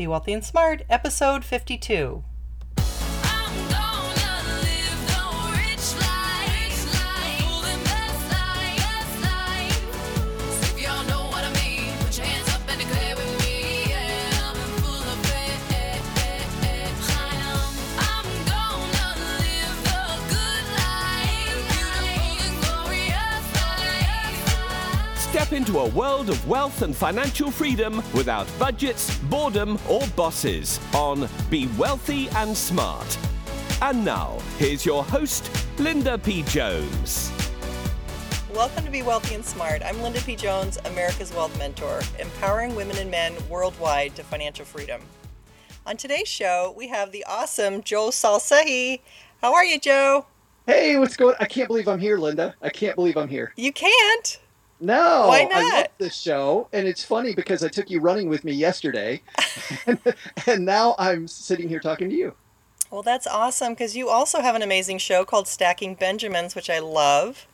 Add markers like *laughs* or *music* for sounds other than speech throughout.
Be Wealthy and Smart, episode 52. Step into a world of wealth and financial freedom without budgets, boredom, or bosses on Be Wealthy and Smart. And now, here's your host, Linda P. Jones. Welcome to Be Wealthy and Smart. I'm Linda P. Jones, America's Wealth Mentor, empowering women and men worldwide to financial freedom. On today's show, we have the awesome Joe Saul-Sehy. How are you, Joe? Hey, what's going? On? I can't believe I'm here, Linda. I can't believe I'm here. You can't. No, Why I love not? this show, and it's funny because I took you running with me yesterday, *laughs* and, and now I'm sitting here talking to you. Well, that's awesome because you also have an amazing show called Stacking Benjamins, which I love.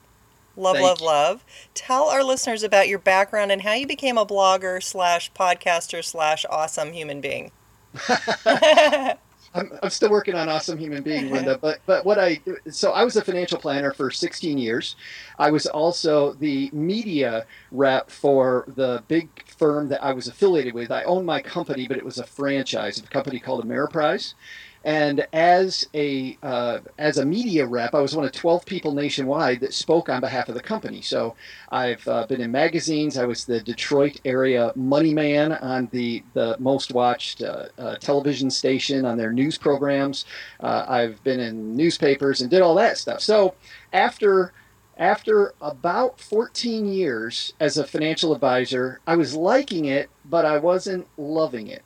Love, Thank love, you. love. Tell our listeners about your background and how you became a blogger slash podcaster slash awesome human being. *laughs* *laughs* I'm, I'm still working on awesome human being, *laughs* Linda. But but what I so I was a financial planner for 16 years. I was also the media rep for the big firm that I was affiliated with. I owned my company, but it was a franchise of a company called Ameriprise. And as a uh, as a media rep, I was one of 12 people nationwide that spoke on behalf of the company. So I've uh, been in magazines. I was the Detroit area money man on the the most watched uh, uh, television station on their news programs. Uh, I've been in newspapers and did all that stuff. So after after about 14 years as a financial advisor, I was liking it, but I wasn't loving it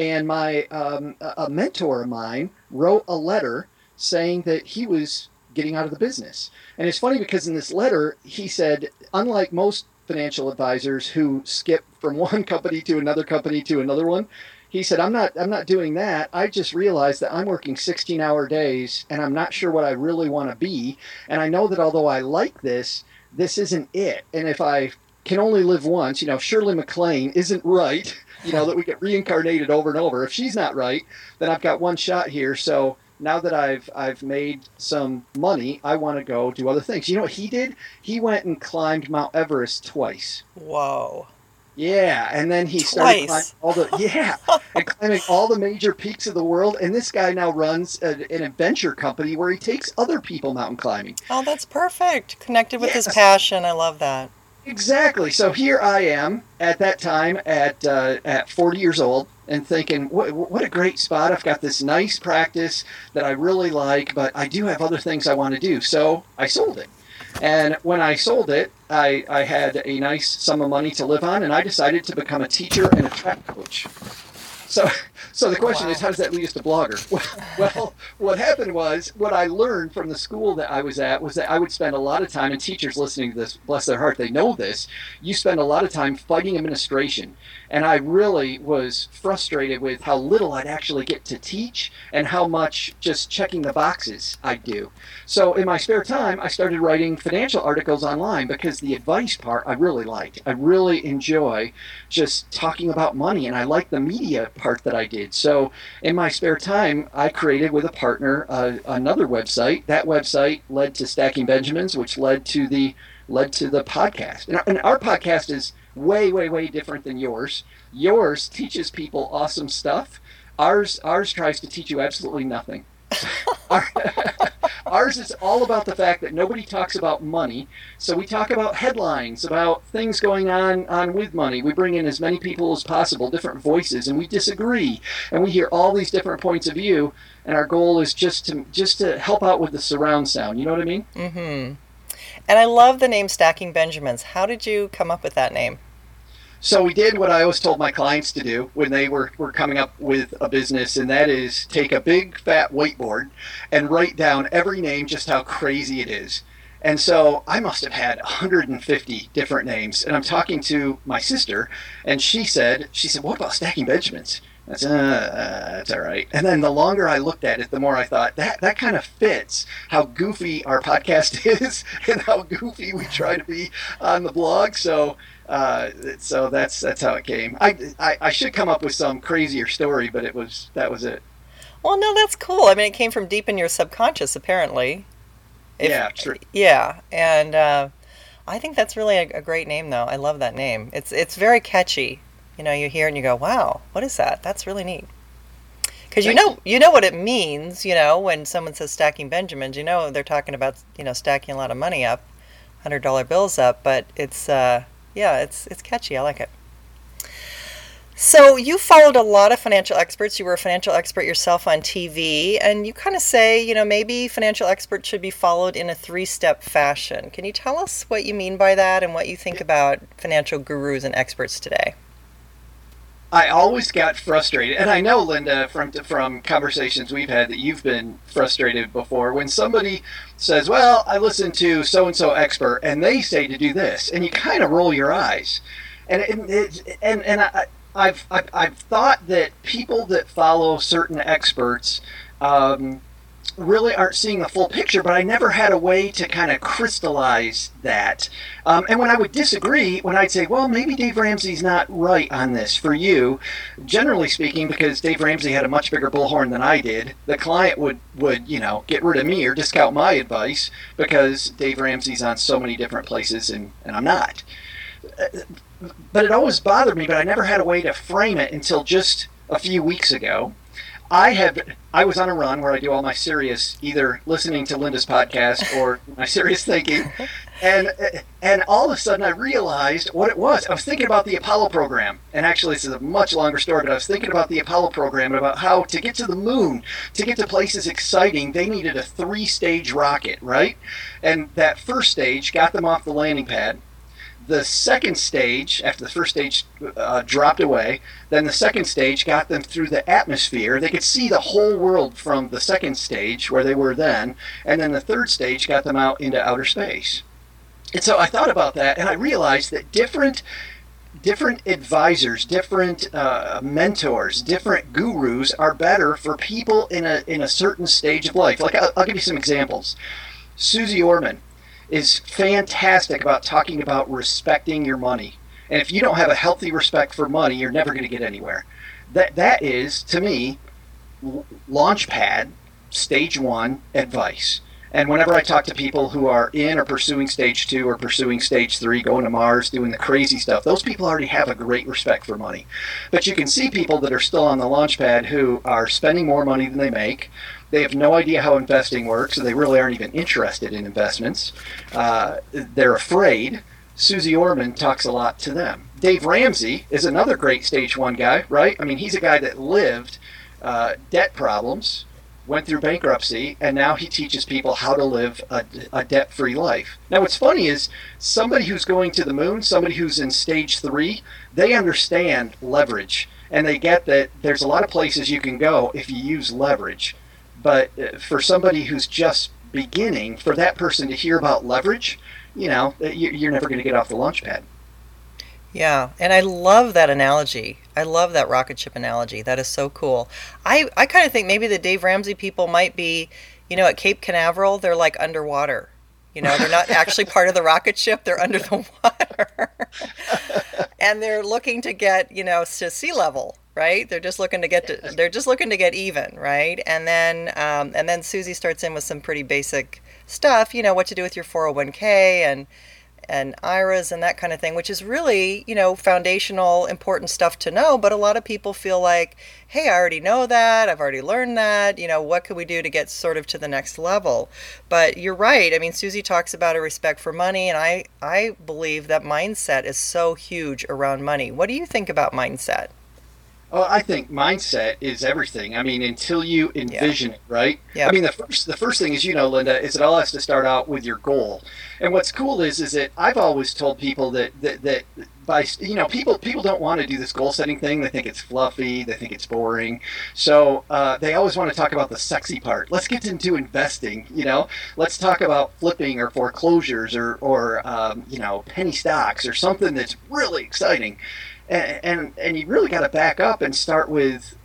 and my um, a mentor of mine wrote a letter saying that he was getting out of the business. And it's funny because in this letter he said, unlike most financial advisors who skip from *laughs* one company to another company to another one, he said, "I'm not I'm not doing that. I just realized that I'm working 16-hour days and I'm not sure what I really want to be. And I know that although I like this, this isn't it. And if I can only live once, you know, Shirley MacLaine isn't right." you know that we get reincarnated over and over if she's not right then i've got one shot here so now that i've i've made some money i want to go do other things you know what he did he went and climbed mount everest twice Whoa. yeah and then he started climbing all the yeah *laughs* and climbing all the major peaks of the world and this guy now runs a, an adventure company where he takes other people mountain climbing Oh, that's perfect. Connected with his passion. I love that. Exactly. So here I am at that time at uh, at 40 years old and thinking, what, what a great spot. I've got this nice practice that I really like, but I do have other things I want to do. So I sold it. And when I sold it, I, I had a nice sum of money to live on, and I decided to become a teacher and a track coach. So, so the question Wow. is, how does that lead us to blogger? *laughs* Well, well, what happened was, what I learned from the school that I was at was that I would spend a lot of time, and teachers listening to this, bless their heart, they know this. You spend a lot of time fighting administration, and I really was frustrated with how little I'd actually get to teach and how much just checking the boxes I do. So in my spare time, I started writing financial articles online because the advice part I really liked. I really enjoy just talking about money, and I like the media part that I did. So in my spare time, I created with a partner uh, another website. That website led to Stacking Benjamins, which led to the led to the podcast. And our, and our podcast is way, way, way different than yours. Yours teaches people awesome stuff. Ours, ours tries to teach you absolutely nothing. Our- *laughs* ours is all about the fact that nobody talks about money. So we talk about headlines, about things going on on with money. We bring in as many people as possible, different voices, and we disagree, and we hear all these different points of view. And our goal is just to just to help out with the surround sound. You know what I mean? Mm-hmm. And I love the name Stacking Benjamins. How did you come up with that name? So we did what I always told my clients to do when they were, were coming up with a business, and that is take a big fat whiteboard and write down every name, just how crazy it is. And so I must have had 150 different names. And I'm talking to my sister, and she said, she said, what about Stacking Benjamins? I said, uh, uh, that's all right. And then the longer I looked at it, the more I thought that that kind of fits how goofy our podcast *laughs* is and how goofy we try to be on the blog. So Uh, so that's that's how it came. I, I I should come up with some crazier story, but it was that was it. Well, no, that's cool. I mean, it came from deep in your subconscious, apparently. If- yeah, true. Yeah, and uh, I think that's really a, a great name, though. I love that name. It's it's very catchy. You know, you hear it and you go, "Wow, what is that? That's really neat." Because you know you know what it means. You know, when someone says stacking Benjamins, you know they're talking about you know stacking a lot of money up, hundred dollar bills up. But it's uh, yeah, it's it's catchy. I like it. So you followed a lot of financial experts. You were a financial expert yourself on TV, and you kind of say, you know, maybe financial experts should be followed in a three-step fashion. Can you tell us what you mean by that and what you think about financial gurus and experts today? I always got frustrated, and I know Linda from from conversations we've had that you've been frustrated before when somebody says, "Well, I listened to so and so expert, and they say to do this," and you kind of roll your eyes, and and it, and, and I, I've, I've I've thought that people that follow certain experts. Um, really aren't seeing the full picture, but I never had a way to kind of crystallize that. Um, and when I would disagree, when I'd say, well, maybe Dave Ramsey's not right on this for you, generally speaking, because Dave Ramsey had a much bigger bullhorn than I did, the client would, would, you know, get rid of me or discount my advice because Dave Ramsey's on so many different places and, and I'm not. But it always bothered me, but I never had a way to frame it until just a few weeks ago. I have I was on a run where I do all my serious either listening to Linda's podcast or my serious thinking, and and all of a sudden I realized what it was. I was thinking about the Apollo program, and actually this is a much longer story, but I was thinking about the Apollo program and about how to get to the moon, to get to places exciting, they needed a three-stage rocket, right? And that first stage got them off the landing pad the second stage, after the first stage uh, dropped away, then the second stage got them through the atmosphere. They could see the whole world from the second stage where they were then, and then the third stage got them out into outer space. And so I thought about that, and I realized that different different advisors, different uh, mentors, different gurus are better for people in a in a certain stage of life. Like I'll, I'll give you some examples. Suze Orman is fantastic about talking about respecting your money. And if you don't have a healthy respect for money, you're never going to get anywhere. That that is to me launchpad stage 1 advice. And whenever I talk to people who are in or pursuing stage 2 or pursuing stage 3, going to Mars, doing the crazy stuff, those people already have a great respect for money. But you can see people that are still on the launch pad who are spending more money than they make. They have no idea how investing works, so they really aren't even interested in investments. Uh, they're afraid. Suze Orman talks a lot to them. Dave Ramsey is another great stage one guy, right? I mean, he's a guy that lived uh, debt problems, went through bankruptcy, and now he teaches people how to live a, a debt free life. Now, what's funny is somebody who's going to the moon, somebody who's in stage three, they understand leverage and they get that there's a lot of places you can go if you use leverage. But uh, for somebody who's just beginning, for that person to hear about leverage, you know, you- you're never going to get off the launch pad. Yeah, and I love that analogy. I love that rocket ship analogy. That is so cool. I, I kind of think maybe the Dave Ramsey people might be, you know, at Cape Canaveral, they're like underwater. You know, they're not *laughs* actually part of the rocket ship, they're under the *laughs* water. and they're looking to get, you know, to sea level, right? They're just looking to get to, they're just looking to get even, right? And then um, and then Suze starts in with some pretty basic stuff, you know, what to do with your 401k and and IRAs and that kind of thing, which is really, you know, foundational, important stuff to know. But a lot of people feel like, hey, I already know that. I've already learned that. You know, what could we do to get sort of to the next level? But you're right. I mean, Suze talks about a respect for money, and I, I believe that mindset is so huge around money. What do you think about mindset? Well, I think mindset is everything. I mean, until you envision it, right? Yeah. I mean, the first the first thing is, you know, Linda, is it all has to start out with your goal. And what's cool is, is that I've always told people that that, that by you know people people don't want to do this goal setting thing. They think it's fluffy. They think it's boring. So uh, they always want to talk about the sexy part. Let's get into investing. You know, let's talk about flipping or foreclosures or or um, you know penny stocks or something that's really exciting and and, and you really got to back up and start with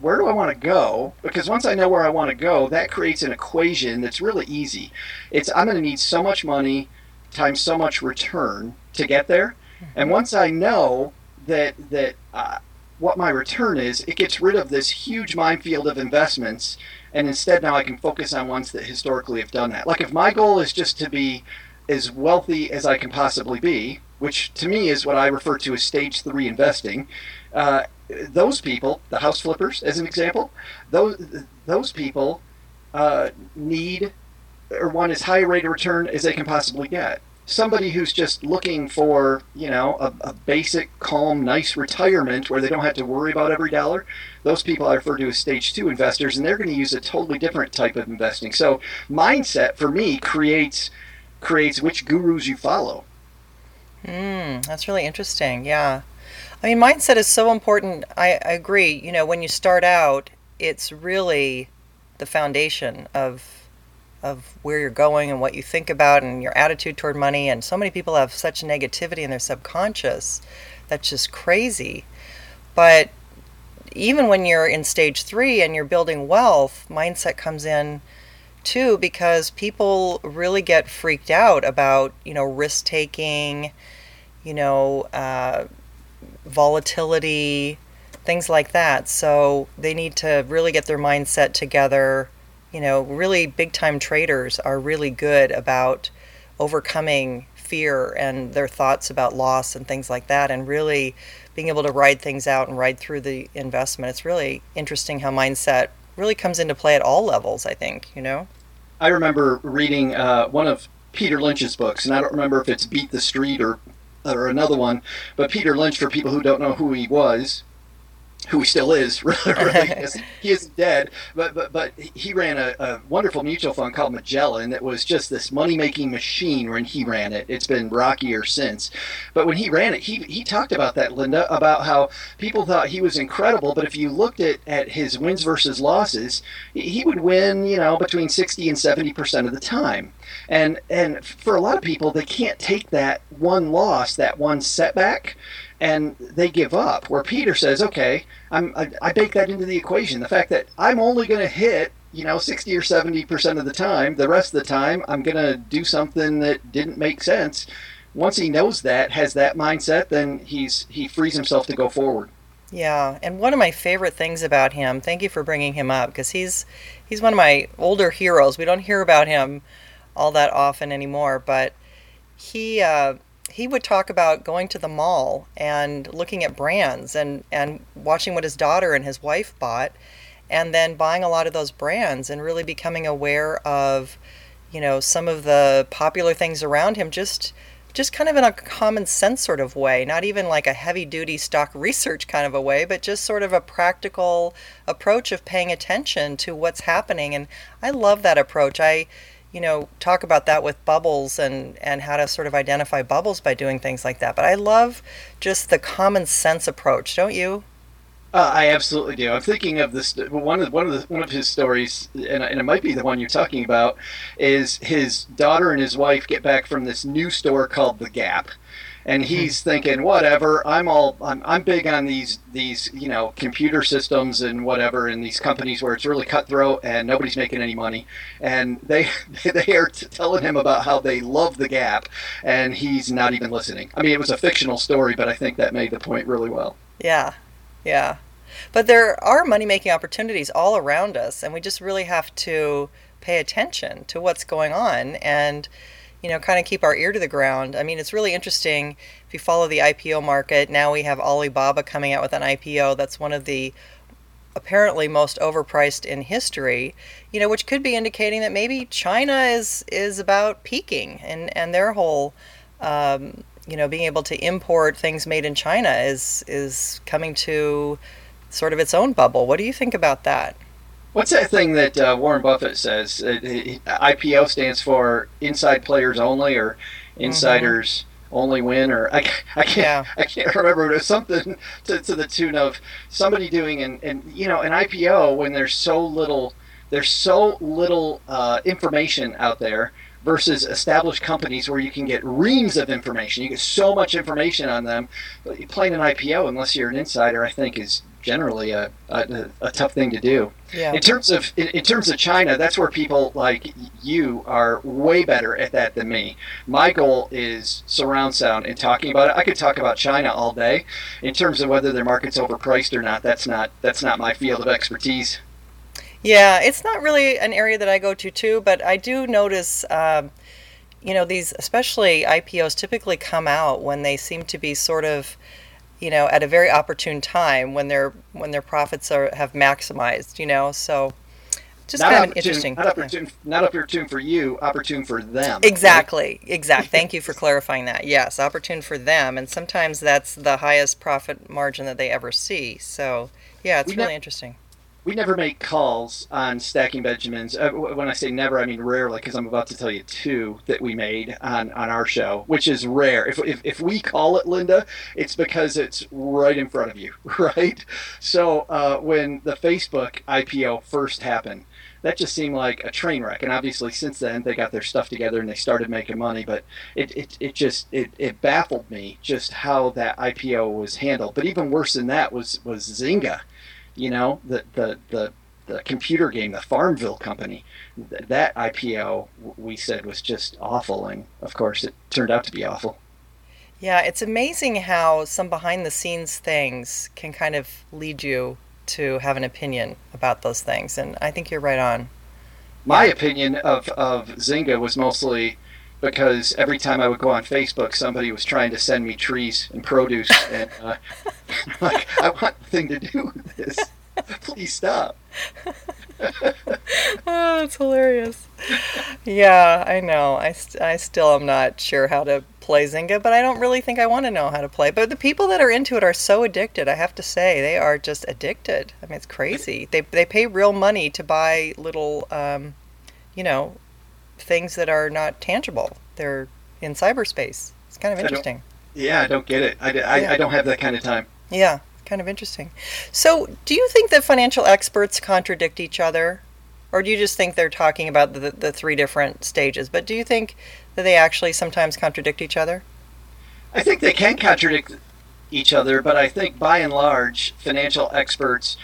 where do I want to go? Because once I know where I want to go, that creates an equation that's really easy. It's I'm going to need so much money times so much return to get there. And once I know that that uh, what my return is, it gets rid of this huge minefield of investments, and instead now I can focus on ones that historically have done that. Like if my goal is just to be as wealthy as I can possibly be, which to me is what I refer to as stage three investing. Uh, those people, the house flippers, as an example, those those people uh, need or want as high a rate of return as they can possibly get. Somebody who's just looking for, you know, a, a basic, calm, nice retirement where they don't have to worry about every dollar, those people I refer to as stage two investors, and they're going to use a totally different type of investing. So mindset for me creates creates which gurus you follow. Mm, that's really interesting. Yeah. I mean, mindset is so important. I, I agree. You know, when you start out, it's really the foundation of of where you're going and what you think about and your attitude toward money. And so many people have such negativity in their subconscious that's just crazy. But even when you're in stage three and you're building wealth, mindset comes in too because people really get freaked out about you know risk taking, you know uh, volatility, things like that. So they need to really get their mindset together. You know, really big time traders are really good about overcoming fear and their thoughts about loss and things like that and really being able to ride things out and ride through the investment. It's really interesting how mindset really comes into play at all levels, I think, you know? I remember reading uh, one of Peter Lynch's books, and I don't remember if it's Beat the Street or or another one, but Peter Lynch, for people who don't know who he was, who he still is, *laughs* really, really *laughs* he isn't dead, but but but he ran a, a wonderful mutual fund called Magellan that was just this money making machine when he ran it. It's been rockier since, but when he ran it, he he talked about that, Linda, about how people thought he was incredible, but if you looked at at his wins versus losses, he would win, you know, between sixty and seventy percent of the time. And and for a lot of people, they can't take that one loss, that one setback, and they give up. Where Peter says, "Okay, I'm I, I bake that into the equation. The fact that I'm only going to hit." You know, 60 or 70% of the time, the rest of the time, I'm going to do something that didn't make sense. Once he knows that, has that mindset, then he's he frees himself to go forward. Yeah, and one of my favorite things about him, thank you for bringing him up because he's he's one of my older heroes. We don't hear about him all that often anymore, but he uh, he would talk about going to the mall and looking at brands and and watching what his daughter and his wife bought, and then buying a lot of those brands and really becoming aware of, you know, some of the popular things around him. Just just kind of in a common sense sort of way, not even like a heavy duty stock *laughs* research kind of a way, but just sort of a practical approach of paying attention to what's happening. And I love that approach. I you know, talk about that with bubbles and, and how to sort of identify bubbles by doing things like that. But I love just the common sense approach, don't you? Uh, I absolutely do. I'm thinking of this one of one of the, one of his stories, and, and it might be the one you're talking about, is his daughter and his wife get back from this new store called the Gap, and mm-hmm. he's thinking whatever i'm all I'm, I'm big on these these you know computer systems and whatever in these companies where it's really cutthroat and nobody's making any money. And they *laughs* they are t- telling him about how they love the gap and he's not even listening. I mean it was a fictional story but i think that made the point really well. Yeah, yeah. But there are money making opportunities all around us, and we just really have to pay attention to what's going on. And, you know, kind of keep our ear to the ground. I mean, it's really interesting if you follow the IPO market. Now we have Alibaba coming out with an IPO that's one of the apparently most overpriced in history, you know, which could be indicating that maybe China is is about peaking and and their whole um, you know being able to import things made in China is is coming to sort of its own bubble. What do you think about that? What's that thing that uh, Warren Buffett says? Uh, IPO stands for inside players only, or insiders only win, or I, I can't Yeah. I can't remember. But it was something to, to the tune of somebody doing an and you know an IPO when there's so little there's so little uh, information out there versus established companies where you can get reams of information. You get so much information on them. But playing an IPO, unless you're an insider, I think is generally a, a, a tough thing to do. Yeah. In terms of in, in terms of China, that's where people like you are way better at that than me. My goal is surround sound and talking about it. I could talk about China all day. In terms of whether their market's overpriced or not, that's not that's not my field of expertise. Yeah, it's not really an area that I go to too, but I do notice, um, you know, these especially IPOs typically come out when they seem to be sort of, you know, at a very opportune time when their when their profits are have maximized. You know, so just not kind of an interesting. not yeah. opportune, not opportune for you, opportune for them. Exactly, exact. *laughs* Thank you for clarifying that. Yes, opportune for them, and sometimes that's the highest profit margin that they ever see. So, yeah, it's We really ne- interesting. We never make calls on stacking Benjamins. Uh, when I say never, I mean rarely, because I'm about to tell you two that we made on, on our show, which is rare. If, if, if we call it Linda, it's because it's right in front of you, *laughs* right? So uh, when the Facebook IPO first happened, that just seemed like a train wreck. And obviously, since then, they got their stuff together and they started making money. But it, it, it just it, it baffled me just how that IPO was handled. But even worse than that was was Zynga you know the the the, the computer game the farmville company that ipo we said was just awful and of course it turned out to be awful Yeah, it's amazing how some behind the scenes things can kind of lead you to have an opinion about those things. And I think you're right on. my opinion of of zynga was mostly because every time I would go on Facebook, somebody was trying to send me trees and produce, *laughs* and uh, *laughs* like I want nothing to do with this. Please stop. *laughs* Oh, it's hilarious. Yeah, I know. I, st- I still am not sure how to play Zynga, but I don't really think I want to know how to play. But the people that are into it are so addicted. I have to say, they are just addicted. I mean, it's crazy. They they pay real money to buy little, um, you know, things that are not tangible. They're in cyberspace. It's kind of I interesting. Yeah, I don't get it. I, I, Yeah. I don't have that kind of time. Yeah, kind of interesting. So, do you think that financial experts contradict each other? Or do you just think they're talking about the, the three different stages? But do you think that they actually sometimes contradict each other? I think they can contradict each other, but I think by and large, financial experts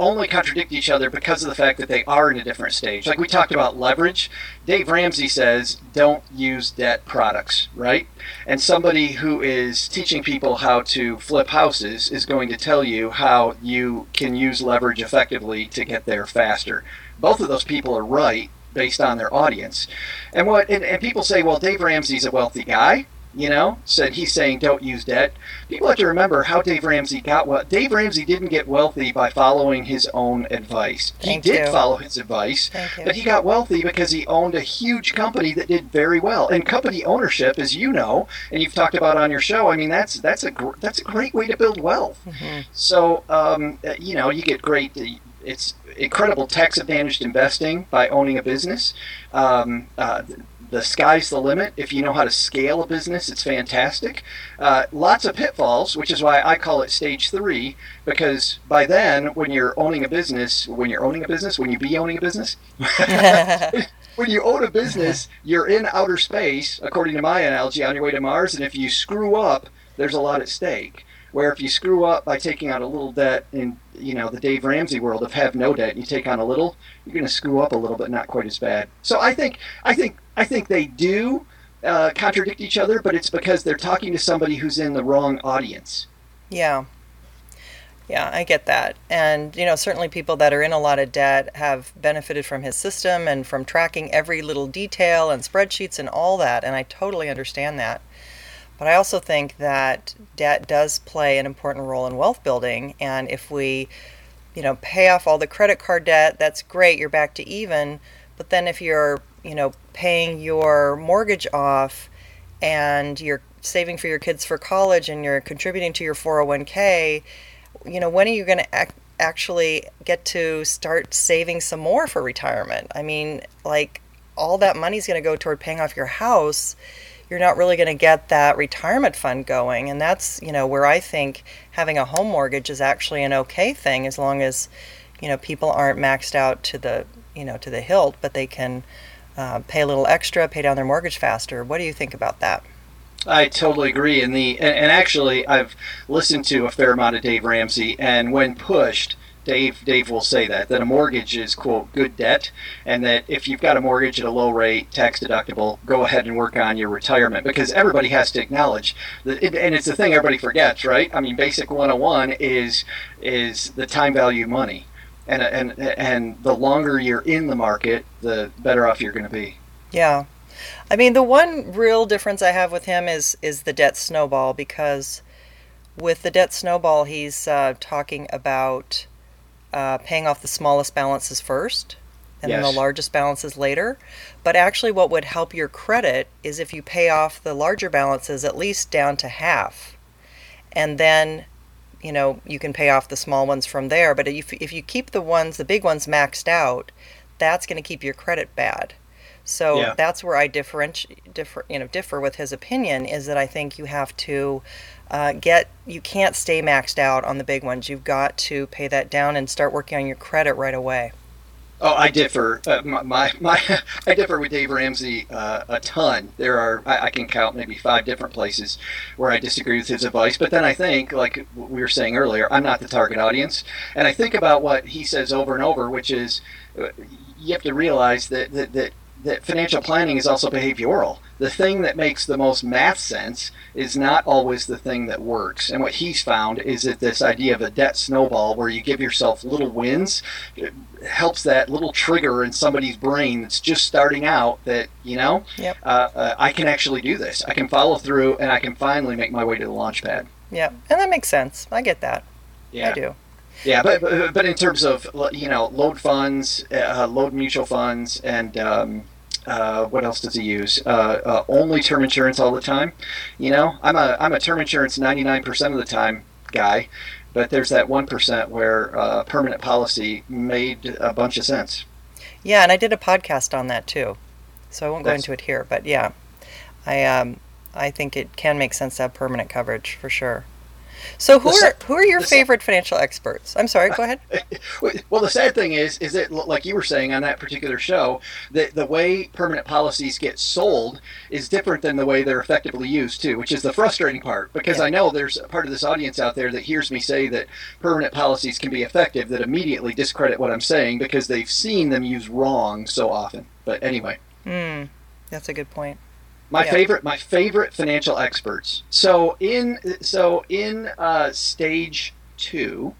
only contradict each other because of the fact that they are in a different stage. Like we talked about leverage, Dave Ramsey says don't use debt products, right? And somebody who is teaching people how to flip houses is going to tell you how you can use leverage effectively to get there faster. Both of those people are right based on their audience. And what and, and people say, well, Dave Ramsey's a wealthy guy you know, said he's saying don't use debt. People have to remember how Dave Ramsey got well. Dave Ramsey didn't get wealthy by following his own advice. Thank he did you. follow his advice, but he got wealthy because he owned a huge company that did very well. And company ownership, as you know, and you've talked about on your show, I mean that's that's a gr- that's a great way to build wealth. Mm-hmm. So um, uh, you know, you get great. It's incredible tax advantaged investing by owning a business. Um, uh, the sky's the limit. If you know how to scale a business, it's fantastic. Uh, lots of pitfalls, which is why I call it stage three, because by then, when you're owning a business, when you're owning a business, when you be owning a business, *laughs* when you own a business, you're in outer space, according to my analogy, on your way to Mars, and if you screw up, there's a lot at stake. Where if you screw up by taking out a little debt in, you know, the Dave Ramsey world of have no debt, and you take on a little, you're going to screw up a little, but not quite as bad. So I think, I think, I think they do uh, contradict each other, but it's because they're talking to somebody who's in the wrong audience. Yeah. Yeah, I get that. And, you know, certainly people that are in a lot of debt have benefited from his system and from tracking every little detail and spreadsheets and all that. And I totally understand that. But I also think that debt does play an important role in wealth building. And if we, you know, pay off all the credit card debt, that's great. You're back to even. But then if you're, you know, paying your mortgage off and you're saving for your kids for college and you're contributing to your 401k, you know, when are you going to ac- actually get to start saving some more for retirement? I mean, like all that money's going to go toward paying off your house. You're not really going to get that retirement fund going. And that's, you know, where I think having a home mortgage is actually an okay thing as long as, you know, people aren't maxed out to the, you know, to the hilt, but they can uh, pay a little extra, pay down their mortgage faster. What do you think about that? I totally agree. And the and, and actually, I've listened to a fair amount of Dave Ramsey, and when pushed, Dave Dave will say that that a mortgage is quote good debt, and that if you've got a mortgage at a low rate, tax deductible, go ahead and work on your retirement because everybody has to acknowledge that, it, and it's the thing everybody forgets, right? I mean, basic 101 is is the time value money, and and and the longer you're in the market, the better off you're going to be. Yeah. I mean, the one real difference I have with him is is the debt snowball because with the debt snowball, he's uh, talking about uh, paying off the smallest balances first and then the largest balances later. But actually, what would help your credit is if you pay off the larger balances at least down to half. And then, you know, you can pay off the small ones from there. But if, if you keep the ones, the big ones maxed out, that's going to keep your credit bad. So Yeah. that's where I differentiate, differ, you know, differ with his opinion is that I think you have to uh, get, you can't stay maxed out on the big ones. You've got to pay that down and start working on your credit right away. Oh, I differ. Uh, my, my, *laughs* I differ with Dave Ramsey uh, a ton. There are I, I can count maybe five different places where I disagree with his advice. But then I think, like we were saying earlier, I'm not the target audience, and I think about what he says over and over, which is uh, you have to realize that that, that that financial planning is also behavioral. The thing that makes the most math sense is not always the thing that works. And what he's found is that this idea of a debt snowball, where you give yourself little wins, helps that little trigger in somebody's brain that's just starting out that, you know, Yep. uh, uh, I can actually do this. I can follow through and I can finally make my way to the launch pad. Yeah, and that makes sense. I get that. Yeah. I do. Yeah, but, but but in terms of you know load funds, uh, load mutual funds, and um, uh, what else does he use? Uh, uh, only term insurance all the time. You know, I'm a I'm a term insurance 99% of the time guy, but there's that one percent where uh, permanent policy made a bunch of sense. Yeah, and I did a podcast on that too, so I won't go That's- into it here. But yeah, I um, I think it can make sense to have permanent coverage for sure. So who The are who are your favorite financial experts? I'm sorry, go ahead. *laughs* Well, the sad thing is, is that like you were saying on that particular show, that the way permanent policies get sold is different than the way they're effectively used too, which is the frustrating part. Because Yeah. I know there's a part of this audience out there that hears me say that permanent policies can be effective that immediately discredit what I'm saying because they've seen them used wrong so often. But anyway. Hmm, that's a good point. My Yeah. favorite, my favorite financial experts. So in so in uh, stage two,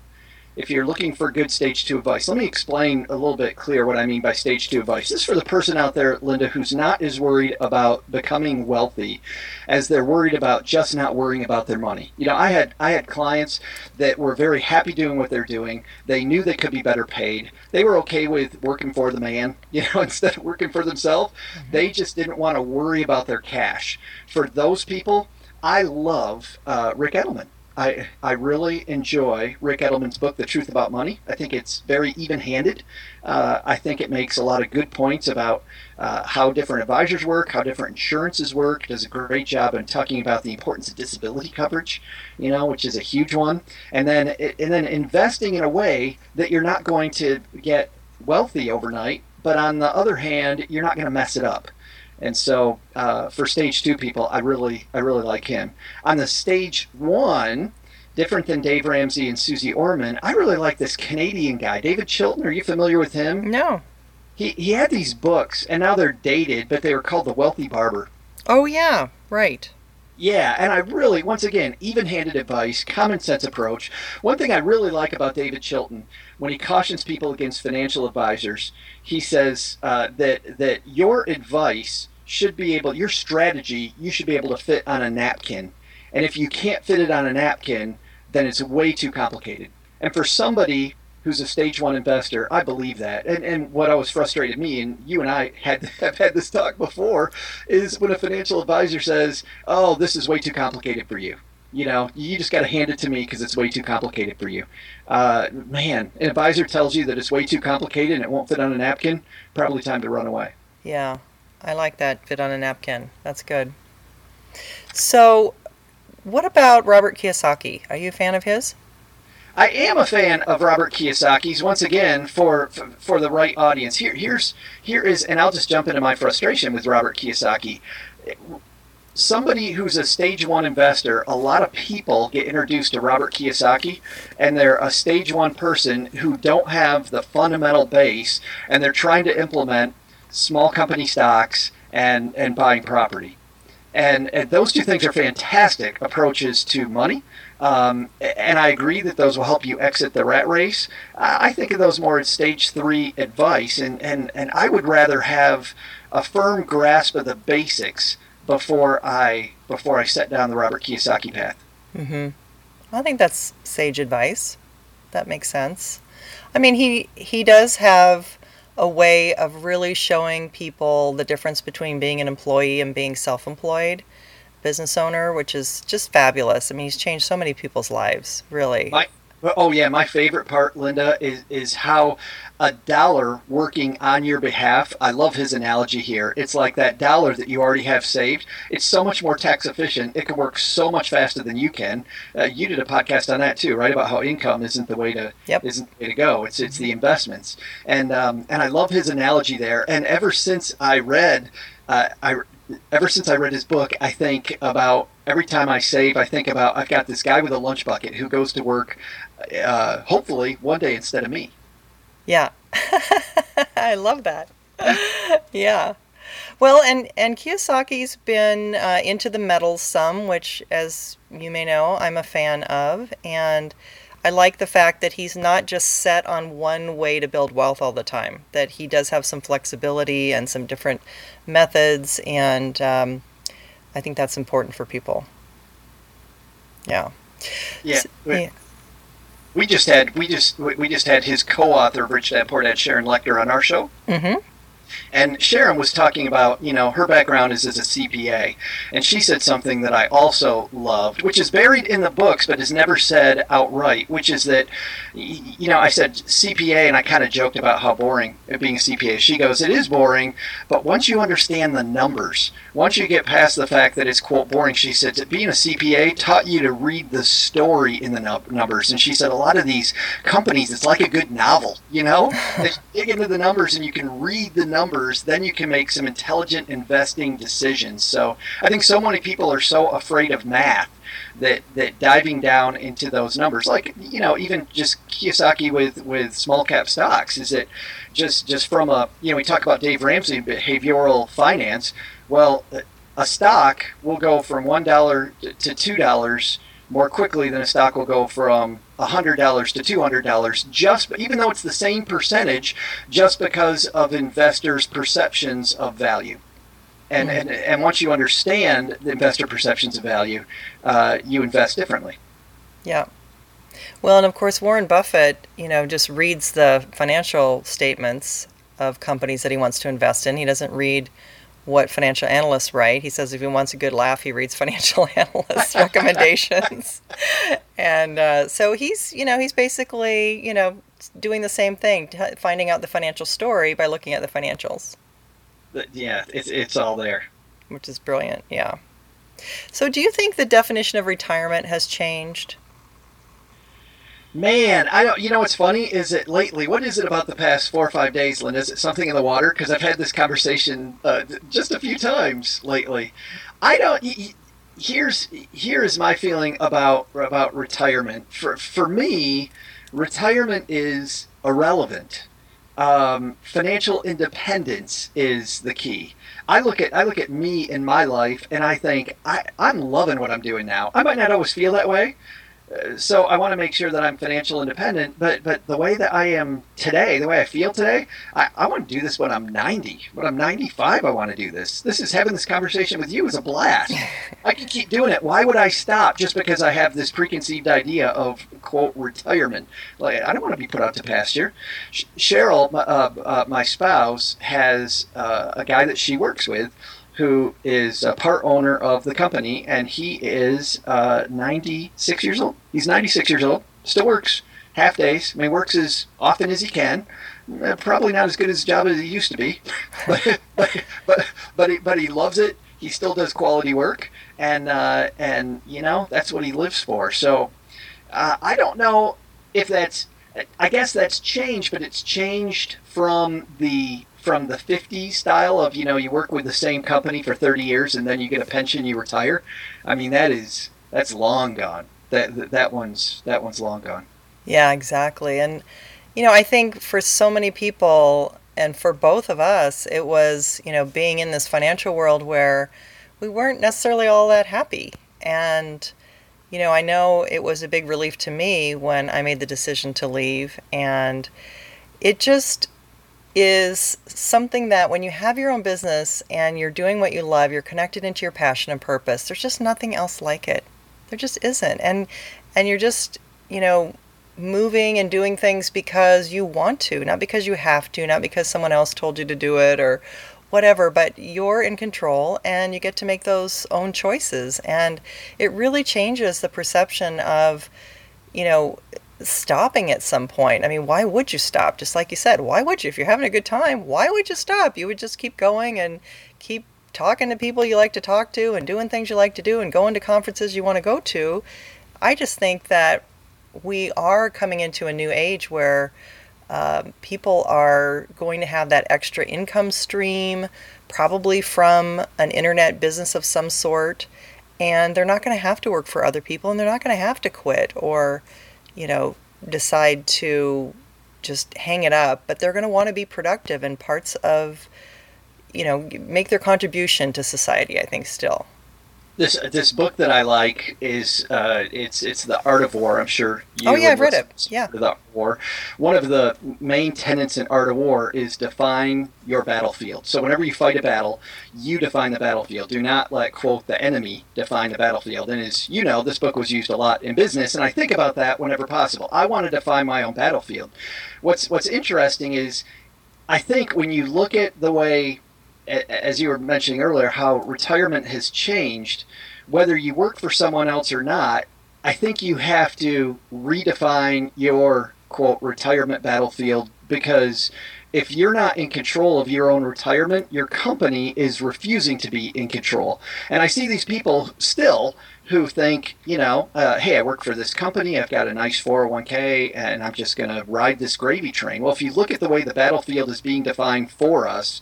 if you're looking for good stage two advice, let me explain a little bit clear what I mean by stage two advice. This is for the person out there, Linda, who's not as worried about becoming wealthy as they're worried about just not worrying about their money. You know, I had I had clients that were very happy doing what they're doing. They knew they could be better paid. They were okay with working for the man, *laughs* you know, instead of working for themselves. They just didn't want to worry about their cash. For those people, I love uh, Rick Edelman. I, I really enjoy Rick Edelman's book, The Truth About Money. I think it's very even handed. Uh, I think it makes a lot of good points about uh, how different advisors work, how different insurances work. Does a great job in talking about the importance of disability coverage, you know, which is a huge one. And then, and then investing in a way that you're not going to get wealthy overnight, but on the other hand, you're not going to mess it up. And so, uh, for stage two people, I really, I really like him. On the stage one, different than Dave Ramsey and Suze Orman, I really like this Canadian guy, David Chilton. Are you familiar with him? No. He he had these books, and now they're dated, but they were called The Wealthy Barber. Oh yeah, right. Yeah, and I really, once again, even handed advice, common sense approach. One thing I really like about David Chilton, when he cautions people against financial advisors, he says uh, that, that your advice should be able, your strategy, you should be able to fit on a napkin. And if you can't fit it on a napkin, then it's way too complicated. And for somebody who's a stage one investor, I believe that. And, and what always frustrated me, and you and I had *laughs* have had this talk before, is when a financial advisor says, "Oh, this is way too complicated for you." You know, you just got to hand it to me because it's way too complicated for you. Uh, man, an advisor tells you that it's way too complicated and it won't fit on a napkin. Probably time to run away. Yeah, I like that. Fit on a napkin. That's good. So, what about Robert Kiyosaki? Are you a fan of his? I am a fan of Robert Kiyosaki's once again for for, the right audience. Here here's here is and I'll just jump into my frustration with Robert Kiyosaki. somebody who's a stage one investor, a lot of people get introduced to Robert Kiyosaki and they're a stage one person who don't have the fundamental base and they're trying to implement small company stocks and, and buying property. And, and those two things are fantastic approaches to money. Um, and I agree that those will help you exit the rat race. I think of those more as stage three advice, and, and, and I would rather have a firm grasp of the basics before I before I set down the Robert Kiyosaki path. I think that's sage advice. That makes sense. I mean, he he does have a way of really showing people the difference between being an employee and being self-employed business owner, which is just fabulous. I mean, he's changed so many people's lives, really. My, oh yeah, my favorite part, Linda, is is how a dollar working on your behalf. I love his analogy here. It's like that dollar that you already have saved. It's so much more tax efficient. It can work so much faster than you can. Uh, you did a podcast on that too, right? About how income isn't the way to Yep. isn't the way to go. It's it's the investments, and um, and I love his analogy there. And ever since I read, uh, I ever since I read his book, I think about every time I save, I think about I've got this guy with a lunch bucket who goes to work, uh, hopefully one day instead of me. Yeah. *laughs* I love that. yeah. Well, and and Kiyosaki's been uh, into the metals some, which, as you may know, I'm a fan of, and I like the fact that he's not just set on one way to build wealth all the time. That he does have some flexibility and some different methods, and um, I think that's important for people. Yeah. Yeah. Yeah. We just had we just we just had his co-author Rich Dad Poor Dad Sharon Lechter on our show. Mm-hmm. And Sharon was talking about, you know, her background is as a CPA. And she said something that I also loved, which is buried in the books but is never said outright, which is that, you know, I said CPA and I kind of joked about how boring being a CPA. She goes, it is boring, but once you understand the numbers, once you get past the fact that it's, quote, boring, she said, that being a CPA taught you to read the story in the numbers. And she said, a lot of these companies, it's like a good novel, you know? *laughs* They dig into the numbers and you can read the numbers, then you can make some intelligent investing decisions. So I think so many people are so afraid of math that, that diving down into those numbers, like you know, even just Kiyosaki with, with small cap stocks, is it just just from a you know we talk about Dave Ramsey behavioral finance. Well, a stock will go from one dollar to two dollars more quickly than a stock will go from $100 to $200 just even though it's the same percentage just because of investors perceptions of value and and, and once you understand the investor perceptions of value uh, you invest differently Yeah. Well, and of course, Warren Buffett, you know, just reads the financial statements of companies that he wants to invest in. He doesn't read what financial analysts write. He says if he wants a good laugh, he reads *laughs* financial analysts' recommendations. *laughs* and uh, so he's, you know, he's basically, you know, doing the same thing, t- finding out the financial story by looking at the financials, yeah it's, it's all there which is brilliant. Yeah. So, do you think the definition of retirement has changed? Man, I don't. You know what's funny is that lately, what is it about the past four or five days, Lynn? Is it something in the water? Because I've had this conversation uh, just a few times lately. I don't. Here's here is my feeling about about retirement. For for me, retirement is irrelevant. Um, financial independence is the key. I look at I look at me in my life, and I think I, I'm loving what I'm doing now. I might not always feel that way, so I want to make sure that I'm financial independent. But but the way that I am today, the way I feel today, I, I want to do this when I'm 90. When I'm 95, I want to do this. This is having this conversation with you is a blast. *laughs* I can keep doing it. Why would I stop just because I have this preconceived idea of quote retirement? Like I don't want to be put out to pasture. Cheryl, my, uh, uh, my spouse, has uh, a guy that she works with who is a part owner of the company, and he is uh, 96 years old. He's 96 years old, still works half days. I mean, works as often as he can. Uh, Probably not as good as his job as he used to be, *laughs* but but but but he, but he loves it. He still does quality work, and uh, and you know that's what he lives for. So uh, I don't know if that's. I guess that's changed, but it's changed from the from the 50s style of you know you work with the same company for 30 years and then you get a pension, you retire. I mean that is that's long gone. That, that one's that one's long gone. Yeah, exactly. And, you know, I think for so many people, and for both of us, it was, you know, being in this financial world where we weren't necessarily all that happy. And, you know, I know it was a big relief to me when I made the decision to leave. And it just is something that when you have your own business and you're doing what you love, you're connected into your passion and purpose, there's just nothing else like it. There just isn't. And, and you're just, you know, moving and doing things because you want to, not because you have to, not because someone else told you to do it or whatever, but you're in control and you get to make those own choices. And it really changes the perception of, you know, stopping at some point. I mean, why would you stop? Just like you said, why would you? If you're having a good time, why would you stop? You would just keep going and keep talking to people you like to talk to and doing things you like to do and going to conferences you want to go to. I just think that we are coming into a new age where um, people are going to have that extra income stream, probably from an internet business of some sort, and they're not going to have to work for other people, and they're not going to have to quit or, you know, decide to just hang it up. But they're going to want to be productive in parts of, you know, make their contribution to society. I think still. This this book that I like is uh, it's it's the Art of War. I'm sure you. Oh, yeah, I've read it. Yeah. have heard of The War. One of the main tenets in Art of War is define your battlefield. So whenever you fight a battle, you define the battlefield. Do not let quote the enemy define the battlefield. And as you know, this book was used a lot in business, and I think about that whenever possible. I want to define my own battlefield. What's what's interesting is I think when you look at the way, as you were mentioning earlier, how retirement has changed, whether you work for someone else or not, I think you have to redefine your quote retirement battlefield because if you're not in control of your own retirement, your company is refusing to be in control. And I see these people still who think, you know, uh, hey, I work for this company, I've got a nice 401k, and I'm just going to ride this gravy train. Well, if you look at the way the battlefield is being defined for us,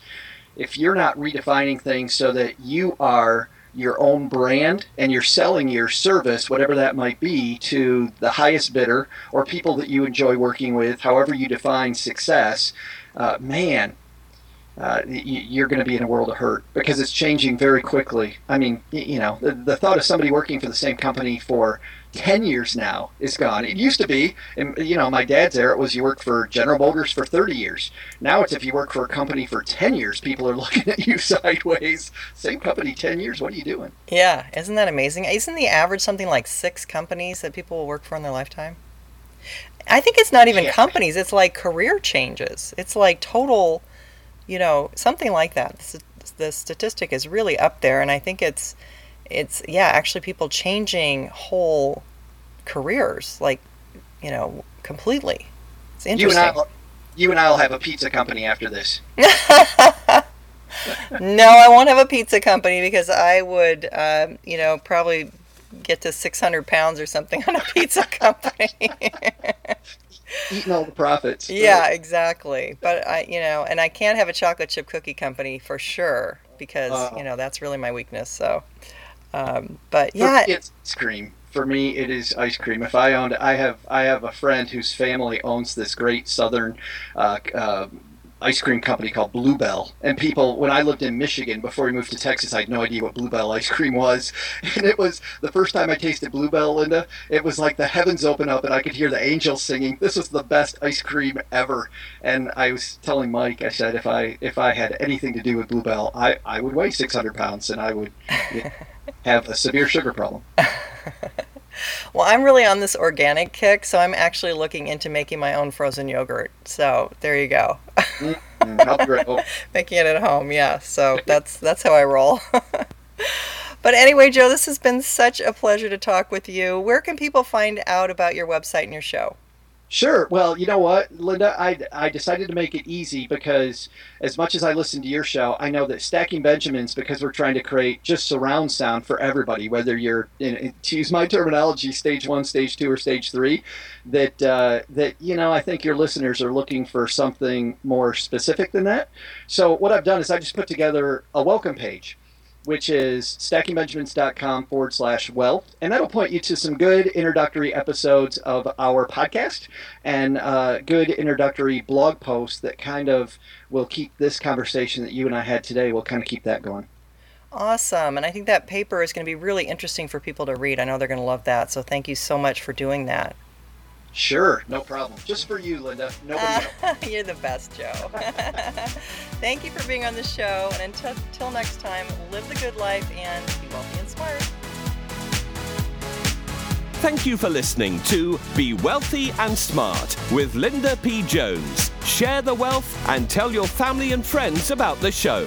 if you're not redefining things so that you are your own brand and you're selling your service, whatever that might be, to the highest bidder or people that you enjoy working with, however you define success, uh, man, uh, you're going to be in a world of hurt because it's changing very quickly. I mean, you know, the, the thought of somebody working for the same company for 10 years now is gone. It used to be, and you know, my dad's era, it was you worked for General Motors for 30 years. Now it's if you work for a company for 10 years, people are *laughs* looking at you sideways. Same company 10 years, what are you doing? Yeah, isn't that amazing? Isn't the average something like six companies that people will work for in their lifetime? I think it's not even Yeah. companies, it's like career changes. It's like total, you know, something like that. The The statistic is really up there, and I think it's, it's yeah, actually people changing whole careers, like, you know, completely. It's You and, interesting. I, you and I will have a pizza company after this. *laughs* no, I won't have a pizza company because I would, um, you know, probably get to 600 pounds or something on a pizza *laughs* company. Eating all the profits. yeah, exactly. But I, you know, and I can't have a chocolate chip cookie company for sure because, Oh. you know, that's really my weakness. So, um, but yeah, it's ice cream. For me, it is ice cream. If I owned, I have, I have a friend whose family owns this great southern uh, uh, ice cream company called Bluebell. And people, when I lived in Michigan before we moved to Texas, I had no idea what Bluebell ice cream was. *laughs* And it was the first time I tasted Bluebell, Linda. It was like the heavens open up, and I could hear the angels singing. This was the best ice cream ever. And I was telling Mike, I said, if I if I had anything to do with Bluebell, I I would weigh 600 pounds, and I would. *laughs* have a severe sugar problem. *laughs* well, I'm really on this organic kick, so I'm actually looking into making my own frozen yogurt. So there you go. Mm, I'll be right over. *laughs* making it at home yeah so that's that's how i roll *laughs* but anyway joe this has been such a pleasure to talk with you where can people find out about your website and your show Sure. Well, you know what, Linda, I, I decided to make it easy because as much as I listen to your show, I know that Stacking Benjamins, because we're trying to create just surround sound for everybody, whether you're, in, to use my terminology, stage one, stage two, or stage three, that, uh, that, you know, I think your listeners are looking for something more specific than that. So what I've done is I just put together a welcome page which is stackingbenjamins.com forward slash wealth. And that'll point you to some good introductory episodes of our podcast and uh, good introductory blog posts that kind of will keep this conversation that you and I had today, will kind of keep that going. Awesome. And I think that paper is going to be really interesting for people to read. I know they're going to love that. So thank you so much for doing that. Sure, no problem. Just for you, Linda. Nobody uh, else. *laughs* You're the best, Joe. *laughs* Thank you for being on the show. And until, until next time, live the good life and be wealthy and smart. Thank you for listening to Be Wealthy and Smart with Linda P. Jones. Share the wealth and tell your family and friends about the show.